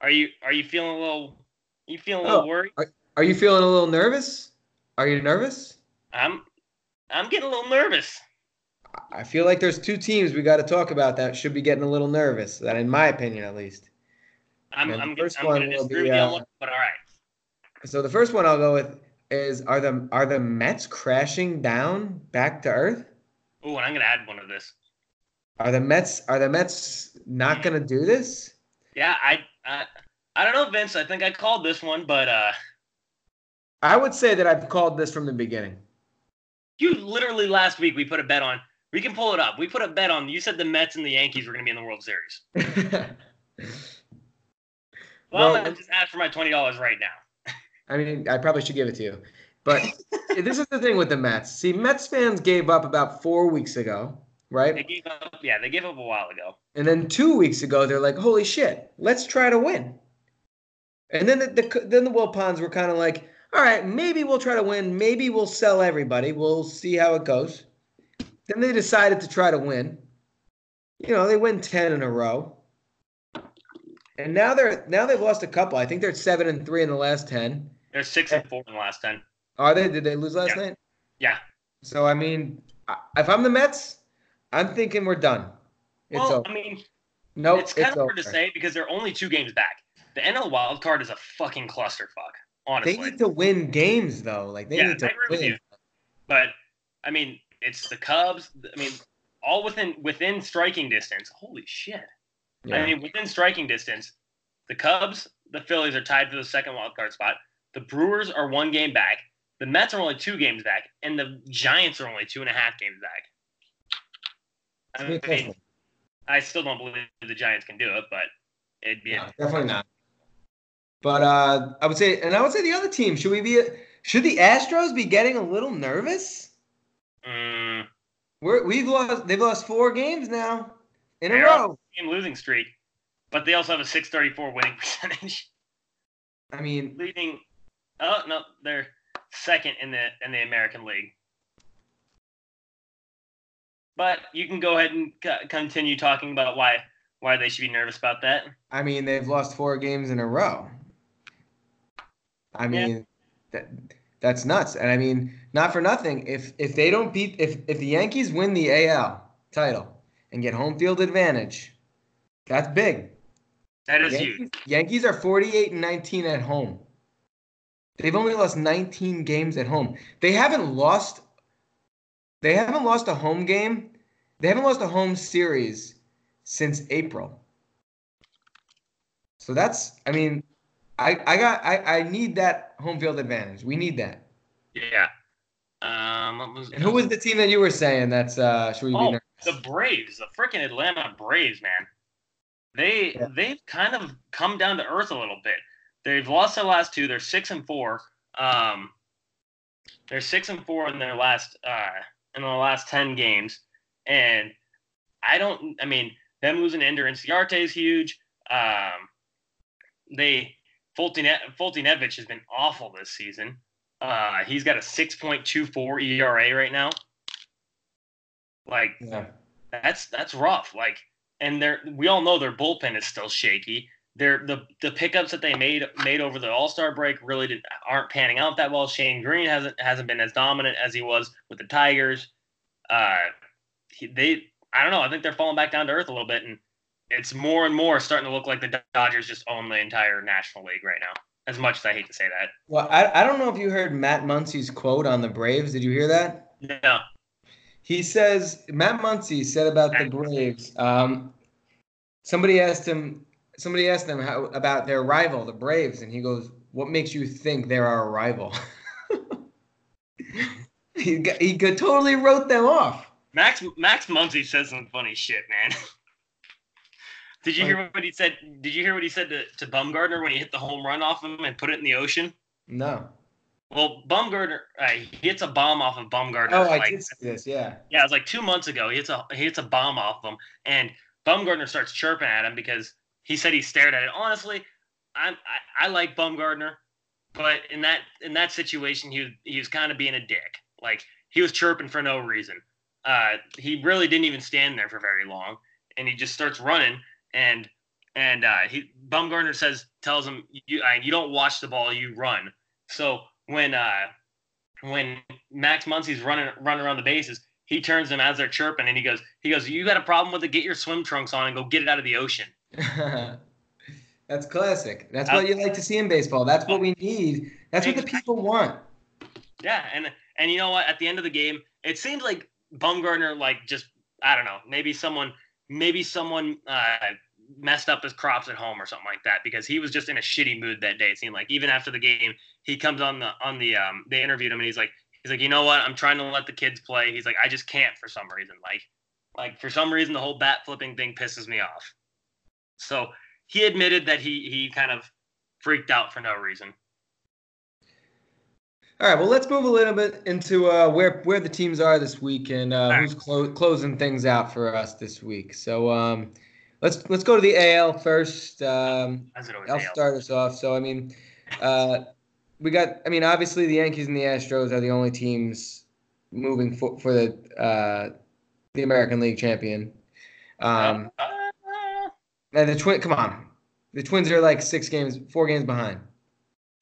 are you are you feeling a little? You feeling a little Oh. worried? are you feeling a little nervous? Are you nervous? I'm I'm getting a little nervous. I feel like there's two teams we got to talk about that should be getting a little nervous. That, in my opinion, at least. I'm I'm, first I'm one will be, with you on uh, one, but all right. So the first one I'll go with is are the are the Mets crashing down back to earth? Oh, and I'm gonna add one of this. Are the Mets are the Mets not gonna do this? Yeah, I I, I don't know, Vince. I think I called this one, but uh, I would say that I've called this from the beginning. you literally last week we put a bet on. We can pull it up. We put a bet on. You said the Mets and the Yankees were gonna be in the World Series. Well, Well, I'm just ask for my twenty dollars right now. I mean, I probably should give it to you. But this is the thing with the Mets. See, Mets fans gave up about four weeks ago, right? They gave up. Yeah, they gave up a while ago. And then two weeks ago, they're like, "Holy shit, let's try to win." And then the, the then the Wilpons were kind of like, "All right, maybe we'll try to win. Maybe we'll sell everybody. We'll see how it goes." Then they decided to try to win. You know, they win ten in a row. And now they're now they've lost a couple. I think they're seven and three in the last ten. They're six and four in the last ten. Are they? Did they lose last Yeah. night? Yeah. So I mean, if I'm the Mets, I'm thinking we're done. It's well, over. I mean, Nope, it's kind of over. hard to say because they're only two games back. The NL wild card is a fucking clusterfuck. Honestly, They need to win games though. Like they Yeah, need to I agree with win. you. but I mean, it's the Cubs. I mean, all within within striking distance. Holy shit! Yeah. I mean, within striking distance, the Cubs, the Phillies are tied for the second wild card spot. The Brewers are one game back. The Mets are only two games back, and the Giants are only two and a half games back. I a mean. I still don't believe the Giants can do it, but it'd be No, definitely not. But uh, I would say, and I would say the other team should we be? Should the Astros be getting a little nervous? mm, We're, we've lost. They've lost four games now in a They're on row. game losing streak, but they also have a 634 winning percentage. I mean, Leading, oh no, they're second in the in the American League. But you can go ahead and c- continue talking about why why they should be nervous about that. I mean, they've lost four games in a row. I Yeah. mean, that that's nuts. And I mean, not for nothing. If if they don't beat, if if the Yankees win the AL title and get home field advantage, that's big. That is Yankees, huge. Yankees are 48 and 19 at home. They've only lost 19 games at home. They haven't lost. They haven't lost a home game. They haven't lost a home series since April. So that's. I mean, I I got I I need that home field advantage. We need that. Yeah. Um, was, And who was the team that you were saying that's uh should we be Oh, nervous? the Braves, the freaking Atlanta Braves, man. They Yeah. they've kind of come down to earth a little bit. They've lost their last two. They're six and four. Um, they're six and four in their last uh in the last ten games, and I don't. I mean, them losing Ender Inciarte is huge. Um, they Fulton Foltynewicz has been awful this season. Uh, he's got a 6.24 ERA right now. Like Yeah. that's that's rough. Like, and they're we all know their bullpen is still shaky. They're, the the pickups that they made made over the All Star break really did, aren't panning out that well. Shane Greene hasn't hasn't been as dominant as he was with the Tigers. Uh, he, they I don't know. I think they're falling back down to earth a little bit, and it's more and more starting to look like the Dodgers just own the entire National League right now. As much as I hate to say that. Well, I, I don't know if you heard Matt Muncy's quote on the Braves. Did you hear that? No. He says Matt Muncy said about the Braves. Um, somebody asked him. Somebody asked them how about their rival, the Braves, and he goes, "What makes you think they're our rival?" he got, he could, totally wrote them off. Max Max Muncy says some funny shit, man. Did you hear what he said? Did you hear what he said to, to Bumgarner when he hit the home run off him and put it in the ocean? No. Well, Bumgarner, uh, he hits a bomb off of Bumgarner. Oh, I like, did see this. Yeah. Yeah, it was like two months ago. He hits a he hits a bomb off him, and Bumgarner starts chirping at him because he said he stared at it. Honestly, I'm, I I like Bumgarner, but in that in that situation, he was he was kind of being a dick. Like he was chirping for no reason. Uh, he really didn't even stand there for very long, and he just starts running and and uh, he Bumgarner says tells him you uh, you don't watch the ball, you run. So when uh, when Max Muncy's running running around the bases, he turns them as they're chirping, and he goes he goes you got a problem with it? Get your swim trunks on and go get it out of the ocean. That's classic. That's what you like to see in baseball. That's what we need. That's what the people want. Yeah, and and you know what? At the end of the game, it seems like Bumgarner like just I don't know, maybe someone maybe someone uh, messed up his crops at home or something like that because he was just in a shitty mood that day. It seemed like even after the game, he comes on the on the um, they interviewed him and he's like he's like you know what I'm trying to let the kids play. He's like I just can't for some reason. Like like for some reason the whole bat flipping thing pisses me off. So he admitted that he he kind of freaked out for no reason. All right, well, let's move a little bit into uh, where where the teams are this week and uh, who's clo- closing things out for us this week. So um, let's let's go to the AL first. Um, I'll start us off. So I mean, uh, we got. I mean, obviously the Yankees and the Astros are the only teams moving for for the uh, the American League champion. Um, and the twin. Come on, the Twins are like six games, four games behind.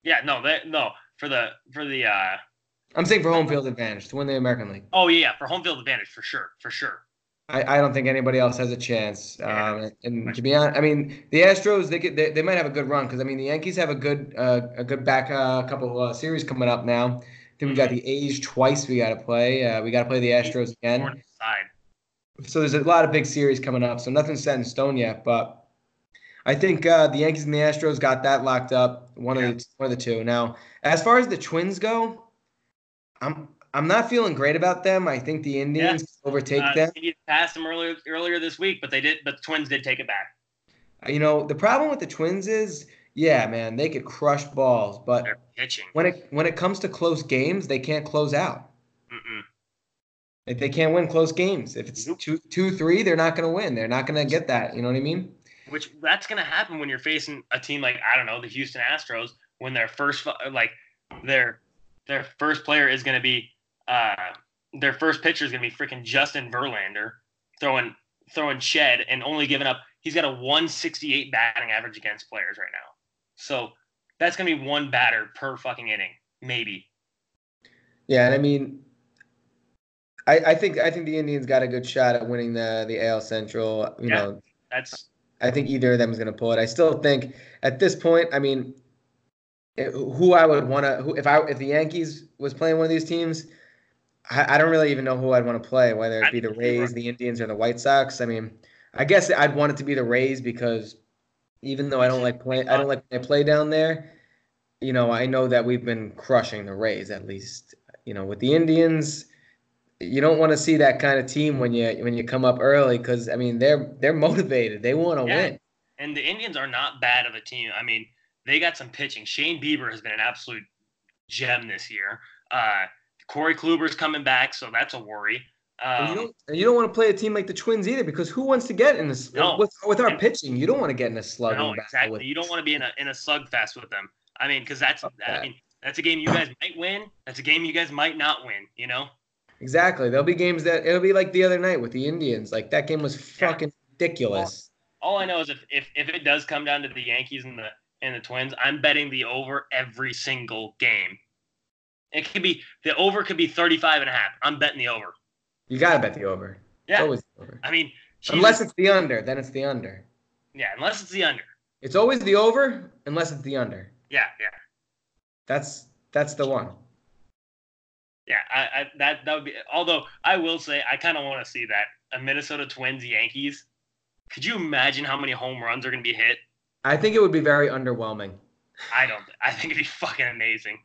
Yeah, no, they no for the for the. uh I'm saying for home field advantage to win the American League. Oh yeah, for home field advantage for sure, for sure. I, I don't think anybody else has a chance. Yeah. Um, and to be honest, I mean the Astros they could they, they might have a good run because I mean the Yankees have a good uh, a good back uh, couple uh, series coming up now. Then we got mm-hmm. the A's twice we got to play. Uh, we got to play the Astros again. So there's a lot of big series coming up. So nothing's set in stone yet, but I think uh, the Yankees and the Astros got that locked up. One yeah. of the one of the two. Now, as far as the Twins go, I'm I'm not feeling great about them. I think the Indians yeah. overtake uh, them. You passed them earlier earlier this week, but they did. But the Twins did take it back. You know the problem with the Twins is, yeah, man, they could crush balls, but when it when it comes to close games, they can't close out. Mm-mm. If they can't win close games, if it's two two three, they're not going to win. They're not going to get that. You know what I mean? Which that's going to happen when you're facing a team like I don't know the Houston Astros when their first like their their first player is going to be uh, their first pitcher is going to be freaking Justin Verlander throwing throwing shed and only giving up. He's got a 168 batting average against players right now. So that's going to be one batter per fucking inning, maybe. Yeah, and I mean, I, I think I think the Indians got a good shot at winning the the AL Central. You yeah, know, that's. I think either of them is going to pull it. I still think at this point, I mean, eh, who I would want to, if I if the Yankees was playing one of these teams, I, I don't really even know who I'd want to play, whether it be the Rays, the Indians, or the White Sox. I mean, I guess I'd want it to be the Rays because even though I don't like play, I don't like when play down there. You know, I know that we've been crushing the Rays at least. You know, with the Indians, you don't want to see that kind of team when you when you come up early because I mean they're they're motivated. They want to yeah. win. And the Indians are not bad of a team. I mean, they got some pitching. Shane Bieber has been an absolute gem this year. Uh, Corey Kluber's coming back, so that's a worry. Um, you don't you don't want to play a team like the Twins either because who wants to get in this no, with, with our and, pitching? You don't want to get in a slug. No, exactly. With, you don't want to be in a in a slugfest with them. I mean, because that's okay. I mean that's a game you guys might win. That's a game you guys might not win. You know. Exactly. There'll be games that it'll be like the other night with the Indians. Like that game was fucking ridiculous. All I know is if, if if it does come down to the Yankees and the and the Twins, I'm betting the over every single game. It could be the over could be 35 and a half. I'm betting the over. You gotta bet the over. It's Yeah. always the over. I mean, Unless it's the under, then it's the under. yeah, unless it's the under. It's always the over unless it's the under. Yeah, yeah. That's that's the one. Yeah, I, I that that would be. Although I will say, I kind of want to see that a Minnesota Twins Yankees. Could you imagine how many home runs are going to be hit? I think it would be very underwhelming. I don't. I think it'd be fucking amazing.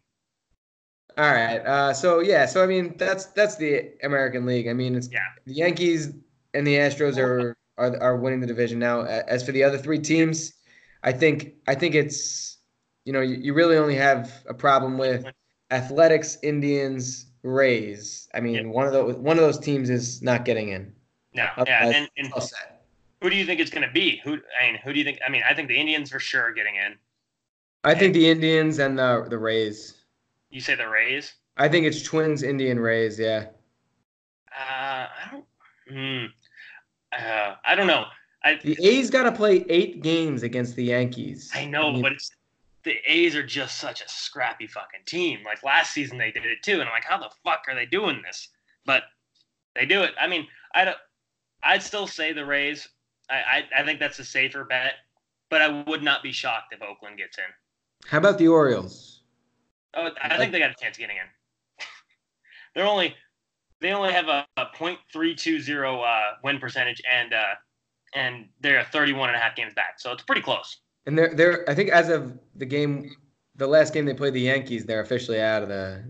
All right. Uh, so yeah. So I mean, that's that's the American League. I mean, it's Yeah. the Yankees and the Astros are are are winning the division now. As for the other three teams, I think I think it's you know you, you really only have a problem with Athletics, Indians, Rays. I mean, Yeah. one of those one of those teams is not getting in. No, yeah, and, and who do you think it's going to be? Who I mean, who do you think? I mean, I think the Indians for sure are getting in. I think the Indians and the the Rays. You say the Rays? I think it's Twins, Indian, Rays. Yeah. Uh, I don't. Hmm. Uh, I don't know. I The A's got to play eight games against the Yankees. I know, mean, but it's the A's are just such a scrappy fucking team. Like last season they did it too, and I'm like, how the fuck are they doing this? But they do it. I mean, I don't. I'd still say the Rays. I, I I think that's a safer bet, but I would not be shocked if Oakland gets in. How about the Orioles? Oh, I think they got a chance of getting in. They're only they only have a, a .320 uh, win percentage, and uh, and they're 31 and a half games back, so it's pretty close. And they're they're I think as of the game, the last game they played the Yankees, they're officially out of the.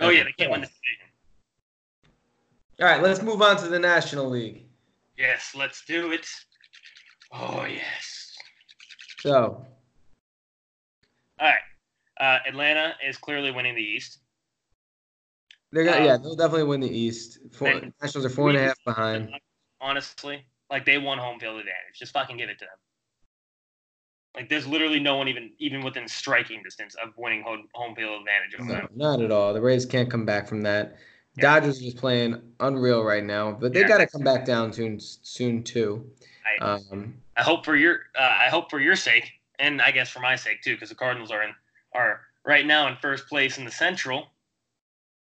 Oh yeah, they can't win the division. All right, let's move on to the National League. Yes, let's do it. Oh yes. So All right. Uh, Atlanta is clearly winning the East. they're gonna Um, yeah they'll definitely win the East. Four, and Nationals are four and a half behind. Honestly, like they won home field advantage. Just fucking give it to them. Like there's literally no one even even within striking distance of winning home, home field advantage of No, them. not at all. The Rays can't come back from that. Yeah. Dodgers is playing unreal right now, but they Yeah. got to come back down soon soon too. I, Um, I hope for your uh, I hope for your sake, and I guess for my sake too, because the Cardinals are in are right now in first place in the Central.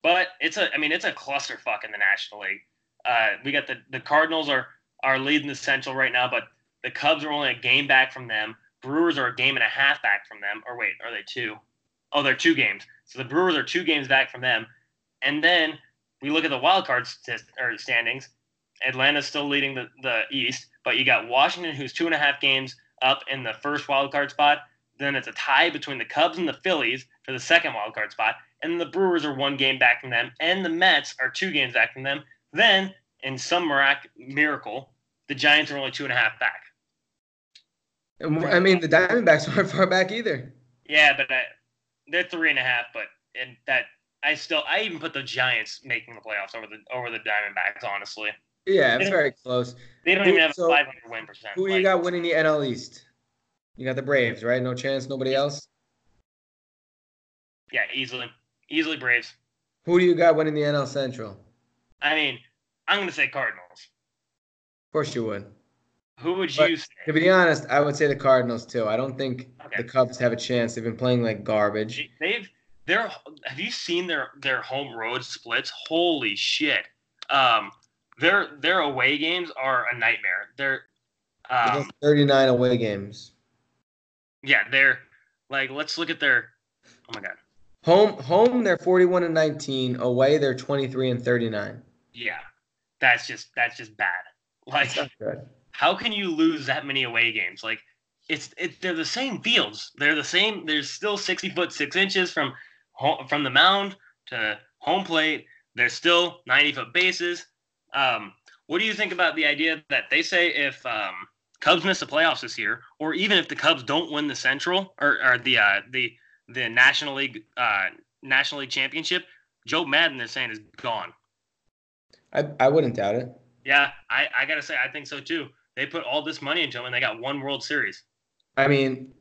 But it's a I mean it's a clusterfuck in the National League. Uh, we got the the Cardinals are are leading the Central right now, but the Cubs are only a game back from them. Brewers are a game and a half back from them. Or wait, are they two? Oh, they're two games. So the Brewers are two games back from them. And then we look at the wild card or standings. Atlanta's still leading the, the East, but you got Washington, who's two and a half games up in the first wild card spot. Then it's a tie between the Cubs and the Phillies for the second wild card spot, and the Brewers are one game back from them, and the Mets are two games back from them. Then, in some mirac- miracle, the Giants are only two and a half back. I mean the Diamondbacks aren't far back either. Yeah, but I, they're three and a half. But and that I still I even put the Giants making the playoffs over the over the Diamondbacks. Honestly, Yeah, it's very close. they don't Who- even have so, a 500 win percent. Who you got winning the NL East? You got the Braves, right? No chance, nobody else. Yeah, easily, easily Braves. Who do you got winning the NL Central? I mean, I'm gonna say Cardinals. Of course you would. Who would you say? To be honest, I would say the Cardinals too. I don't think Okay. the Cubs have a chance. They've been playing like garbage. They've they're have you seen their their home road splits? Holy shit. Um their their away games are a nightmare. They're um 39 away games. yeah, they're like let's look at their oh my god. Home, home, they're 41 and 19. Away, they're 23 and 39. Yeah. That's just that's just bad. Like That's. How can you lose that many away games? Like it's it, they're the same fields. They're the same. There's still 60 foot six inches from home, from the mound to home plate. There's still 90 foot bases. Um, what do you think about the idea that they say if um, Cubs miss the playoffs this year, or even if the Cubs don't win the Central or, or the uh, the the National League uh, National League championship, Joe Maddon is saying is gone. I, I wouldn't doubt it. Yeah, I, I gotta say I think so too. They put all this money into him and they got one World Series. I mean,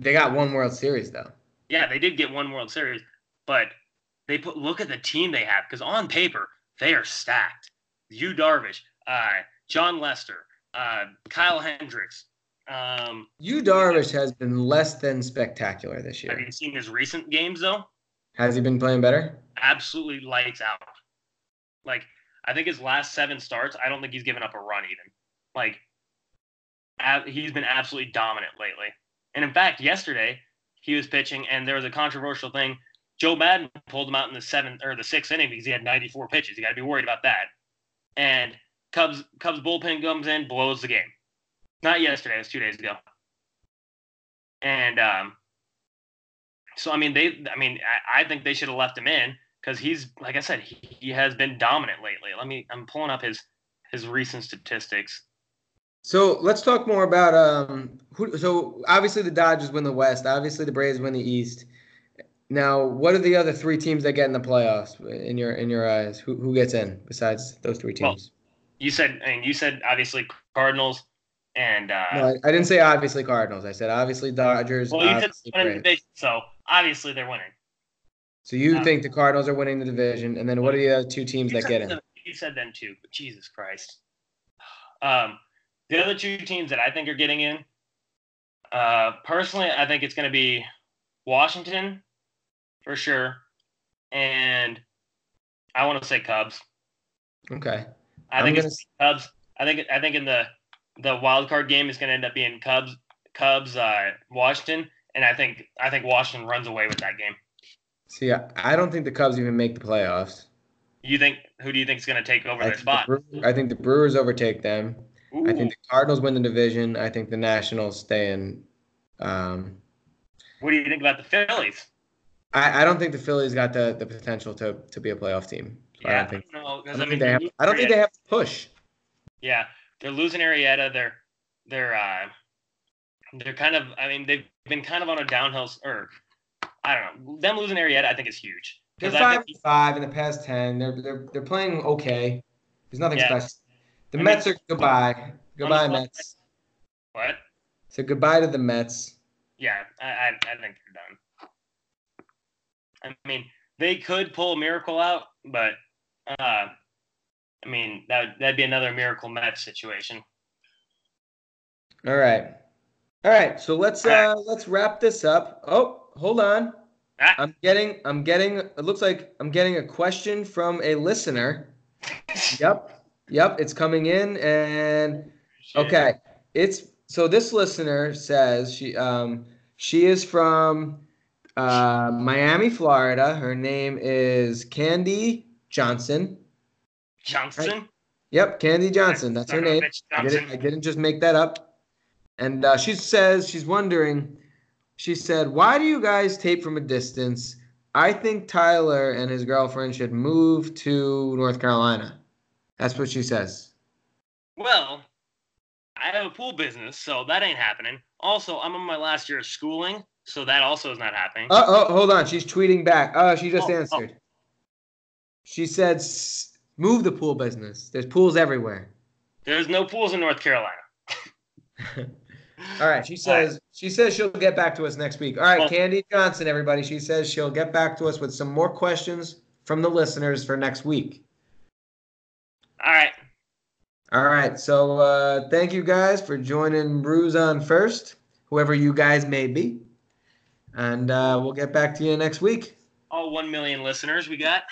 they got one World Series though. Yeah, they did get one World Series, but they put look at the team they have because on paper they are stacked. Yu Darvish, uh, Jon Lester, uh, Kyle Hendricks. Um, Yu Darvish has been less than spectacular this year. have you seen his recent games though? Has he been playing better? Absolutely lights out. Like I think his last seven starts, I don't think he's given up a run even. Like a- he's been absolutely dominant lately. And in fact, yesterday he was pitching, and there was a controversial thing. Joe Maddon pulled him out in the seventh or the sixth inning because he had 94 pitches. You got to be worried about that. And Cubs Cubs bullpen comes in, blows the game. Not yesterday; it was two days ago. And um, so I mean, they I mean, I, I think they should have left him in because he's like I said, he, he has been dominant lately. Let me I'm pulling up his his recent statistics. So let's talk more about um. Who, so obviously the Dodgers win the West. Obviously the Braves win the East. Now, what are the other three teams that get in the playoffs in your in your eyes? Who who gets in besides those three Well, teams? You said I and you said obviously Cardinals and uh, no, I, I didn't say obviously Cardinals. I said obviously Dodgers. well you said winning the division, so obviously they're winning. So you uh, think the Cardinals are winning the division, and then what are the other two teams that get in? You said them too, Jesus Christ. Um, the other two teams that I think are getting in, uh, personally, I think it's going to be Washington for sure, and I want to say Cubs. Okay. I I'm think gonna it's Cubs. I think I think in the the wild card game is going to end up being Cubs Cubs uh, Washington, and I think I think Washington runs away with that game. See, I, I don't think the Cubs even make the playoffs. You think who do you think is going to take over I their the spot? Brewers, I think the Brewers overtake them. I think the Cardinals win the division. I think the Nationals stay in. Um, What do you think about the Phillies? I, I don't think the Phillies got the, the potential to, to be a playoff team. So I Yeah, don't think. I don't know. I don't I think mean, they they're have. I don't think they have to push. Yeah, they're losing Arrieta. They're they're uh, they're kind of. I mean, they've been kind of on a downhill. Or I don't know. Them losing Arrieta, I think is huge. They're five think- five in the past ten. They're they're they're playing okay. There's nothing Yeah. special. The I mean, Mets are goodbye. Goodbye, Mets. What? So goodbye to the Mets. Yeah, I, I I think they're done. I mean, they could pull a miracle out, but uh, I mean that that'd be another miracle Mets situation. All right. All right. So let's uh let's wrap this up. Oh, hold on. Ah. I'm getting I'm getting it looks like I'm getting a question from a listener. Yep. Yep, it's coming in and okay. It's so this listener says she um she is from uh Miami, Florida. Her name is Candy Johnson. Johnson. Yep, Candy Johnson. That's her Son of a name. I didn't, I didn't just make that up. And uh, she says she's wondering. She said, "Why do you guys tape from a distance? I think Tyler and his girlfriend should move to North Carolina." That's what she says. Well, I have a pool business, so that ain't happening. Also, I'm on my last year of schooling, so that also is not happening. Oh, oh, hold on. She's tweeting back. Oh, she just Oh, oh. answered. She said, "Move the pool business. There's pools everywhere." There's no pools in North Carolina. All right. She says she says she'll get back to us next week. All right, Well- Candy Johnson, everybody. She says she'll get back to us with some more questions from the listeners for next week. All right. All right. So uh, thank you guys for joining Brews on First, whoever you guys may be, and uh, we'll get back to you next week. All one million listeners we got.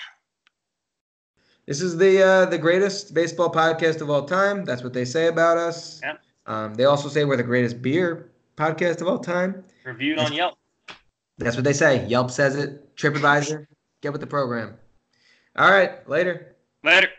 This is the uh, the greatest baseball podcast of all time. That's what they say about us. Yep. Um, they also say we're the greatest beer podcast of all time. Reviewed on Yelp. That's what they say. Yelp says it. TripAdvisor. Get with the program. All right. Later. Later.